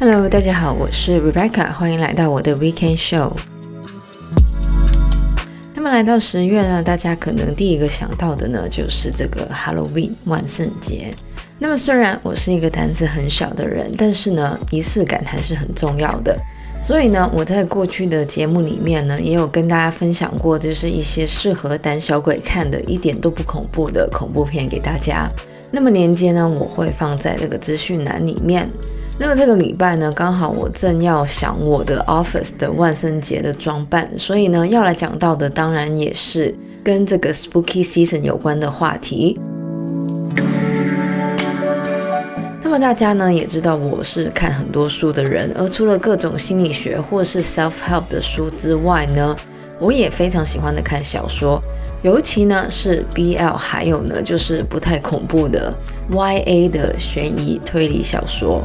Hello，大家好，我是 Rebecca，欢迎来到我的 Weekend Show。那么来到十月呢，大家可能第一个想到的呢，就是这个 Halloween 万圣节。那么虽然我是一个胆子很小的人，但是呢，仪式感还是很重要的。所以呢，我在过去的节目里面呢，也有跟大家分享过，就是一些适合胆小鬼看的，一点都不恐怖的恐怖片给大家。那么链接呢，我会放在这个资讯栏里面。那么这个礼拜呢，刚好我正要想我的 office 的万圣节的装扮，所以呢，要来讲到的当然也是跟这个 spooky season 有关的话题。大家呢也知道我是看很多书的人，而除了各种心理学或是 self help 的书之外呢，我也非常喜欢的看小说，尤其呢是 BL，还有呢就是不太恐怖的 YA 的悬疑推理小说。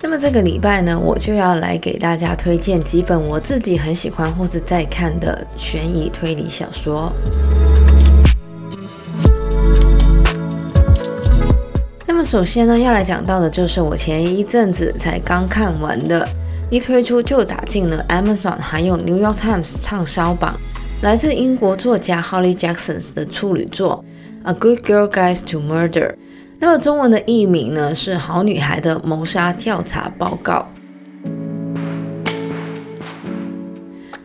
那么这个礼拜呢，我就要来给大家推荐几本我自己很喜欢或是在看的悬疑推理小说。那么首先呢，要来讲到的就是我前一阵子才刚看完的，一推出就打进了 Amazon 还有 New York Times 畅销榜，来自英国作家 Holly Jackson 的处女作《A Good Girl Guys to Murder》。那么中文的译名呢是《好女孩的谋杀调查报告》。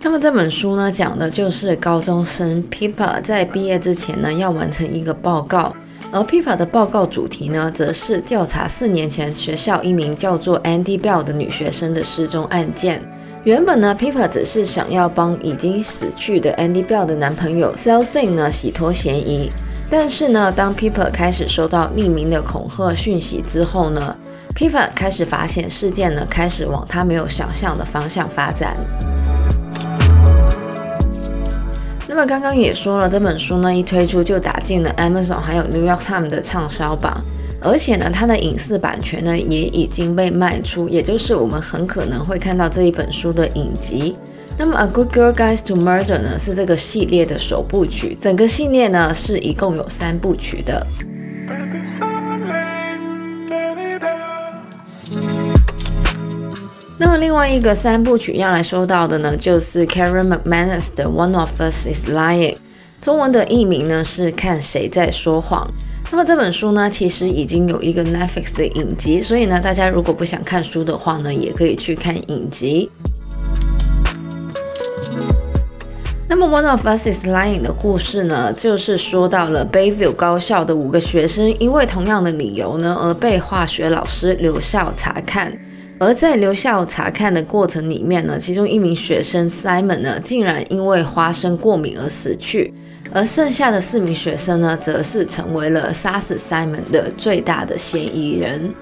那么这本书呢讲的就是高中生 Pippa 在毕业之前呢要完成一个报告，而 Pippa 的报告主题呢则是调查四年前学校一名叫做 Andy Bell 的女学生的失踪案件。原本呢 Pippa 只是想要帮已经死去的 Andy Bell 的男朋友 Cecil 呢洗脱嫌疑。但是呢，当 Pippa 开始收到匿名的恐吓讯息之后呢，Pippa 开始发现事件呢开始往他没有想象的方向发展。那么刚刚也说了，这本书呢一推出就打进了 Amazon 还有 New York Times 的畅销榜，而且呢它的影视版权呢也已经被卖出，也就是我们很可能会看到这一本书的影集。那么《A Good Girl Guides to Murder》呢是这个系列的首部曲，整个系列呢是一共有三部曲的。那么另外一个三部曲要来说到的呢，就是 Karen McManus 的《One of Us Is Lying》，中文的译名呢是看谁在说谎。那么这本书呢其实已经有一个 Netflix 的影集，所以呢大家如果不想看书的话呢，也可以去看影集。那么《One of Us Is Lying》的故事呢，就是说到了 Bayview 高校的五个学生，因为同样的理由呢，而被化学老师留校察看。而在留校察看的过程里面呢，其中一名学生 Simon 呢，竟然因为花生过敏而死去，而剩下的四名学生呢，则是成为了杀死 Simon 的最大的嫌疑人。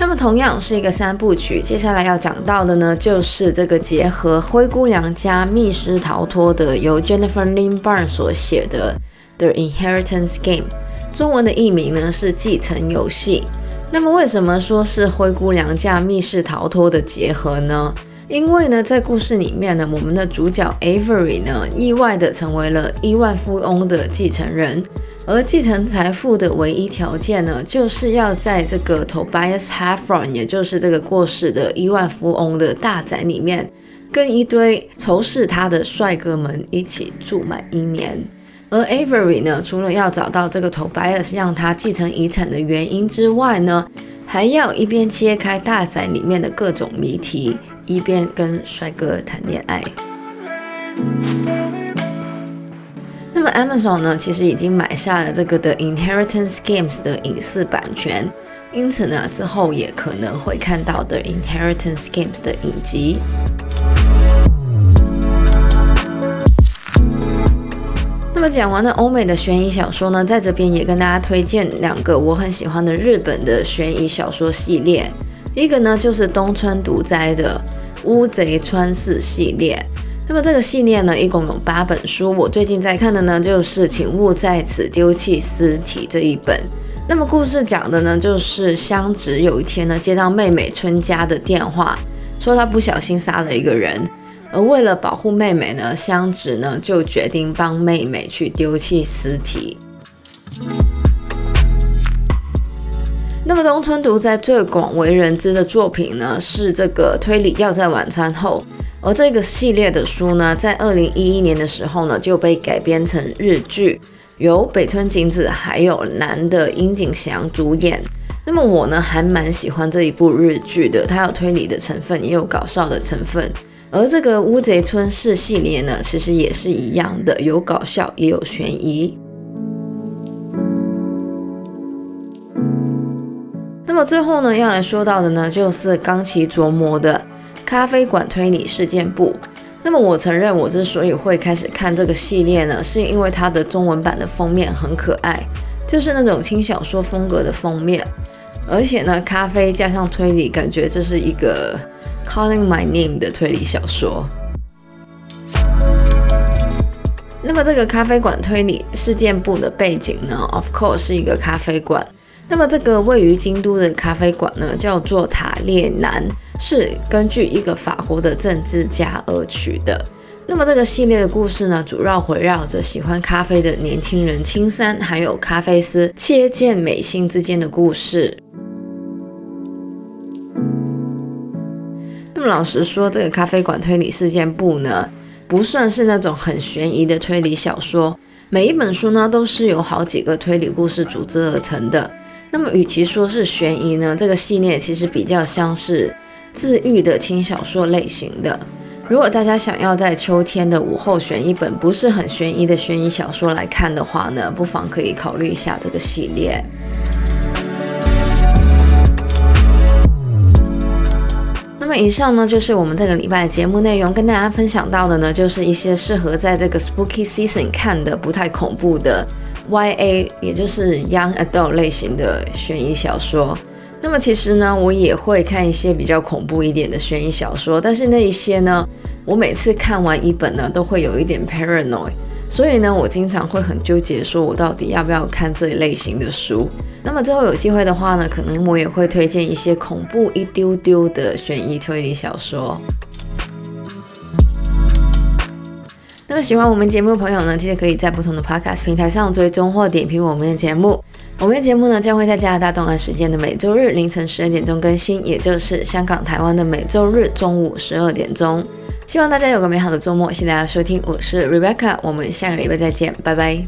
那么同样是一个三部曲，接下来要讲到的呢，就是这个结合灰姑娘加密室逃脱的，由 Jennifer Lynn Barnes 所写的《The Inheritance Game》，中文的译名呢是继承游戏。那么为什么说是灰姑娘加密室逃脱的结合呢？因为呢，在故事里面呢，我们的主角 Avery 呢，意外的成为了亿万富翁的继承人，而继承财富的唯一条件呢，就是要在这个 Tobias Heffron，也就是这个过世的亿万富翁的大宅里面，跟一堆仇视他的帅哥们一起住满一年。而 Avery 呢，除了要找到这个 Tobias 让他继承遗产的原因之外呢，还要一边切开大宅里面的各种谜题。一边跟帅哥谈恋爱。那么 Amazon 呢，其实已经买下了这个的 Inheritance Games 的影视版权，因此呢，之后也可能会看到的 Inheritance Games 的影集。么讲完了欧美的悬疑小说呢，在这边也跟大家推荐两个我很喜欢的日本的悬疑小说系列。一个呢，就是东村独哉的《乌贼川世》系列。那么这个系列呢，一共有八本书。我最近在看的呢，就是《请勿在此丢弃尸体》这一本。那么故事讲的呢，就是香织有一天呢接到妹妹春佳的电话，说她不小心杀了一个人，而为了保护妹妹呢，香织呢就决定帮妹妹去丢弃尸体。那么东村笃哉最广为人知的作品呢，是这个推理《要在晚餐后》，而这个系列的书呢，在二零一一年的时候呢，就被改编成日剧，由北村景子还有男的樱井翔主演。那么我呢，还蛮喜欢这一部日剧的，它有推理的成分，也有搞笑的成分。而这个乌贼村市系列呢，其实也是一样的，有搞笑，也有悬疑。那么最后呢，要来说到的呢，就是冈崎琢磨的《咖啡馆推理事件簿》。那么我承认，我之所以会开始看这个系列呢，是因为它的中文版的封面很可爱，就是那种轻小说风格的封面，而且呢，咖啡加上推理，感觉这是一个 Calling My Name 的推理小说。那么这个咖啡馆推理事件簿的背景呢，of course 是一个咖啡馆。那么这个位于京都的咖啡馆呢，叫做塔列南，是根据一个法国的政治家而取的。那么这个系列的故事呢，主要围绕着喜欢咖啡的年轻人青山，还有咖啡师切见美幸之间的故事。老实说，这个咖啡馆推理事件簿呢，不算是那种很悬疑的推理小说，每一本书呢，都是由好几个推理故事组织而成的。那么，与其说是悬疑呢，这个系列其实比较像是治愈的轻小说类型的。如果大家想要在秋天的午后选一本不是很悬疑的悬疑小说来看的话呢，不妨可以考虑一下这个系列。么以上呢，就是我们这个礼拜的节目内容，跟大家分享到的呢，就是一些适合在这个 Spooky Season 看的不太恐怖的。YA，也就是 Young Adult 类型的悬疑小说。那么其实呢，我也会看一些比较恐怖一点的悬疑小说，但是那一些呢，我每次看完一本呢，都会有一点 paranoid，所以呢，我经常会很纠结，说我到底要不要看这一类型的书。那么之后有机会的话呢，可能我也会推荐一些恐怖一丢丢的悬疑推理小说。那么喜欢我们节目的朋友呢，记得可以在不同的 podcast 平台上追踪或点评我们的节目。我们的节目呢，将会在加拿大东岸时间的每周日凌晨十二点钟更新，也就是香港、台湾的每周日中午十二点钟。希望大家有个美好的周末，谢谢大家收听，我是 Rebecca，我们下个礼拜再见，拜拜。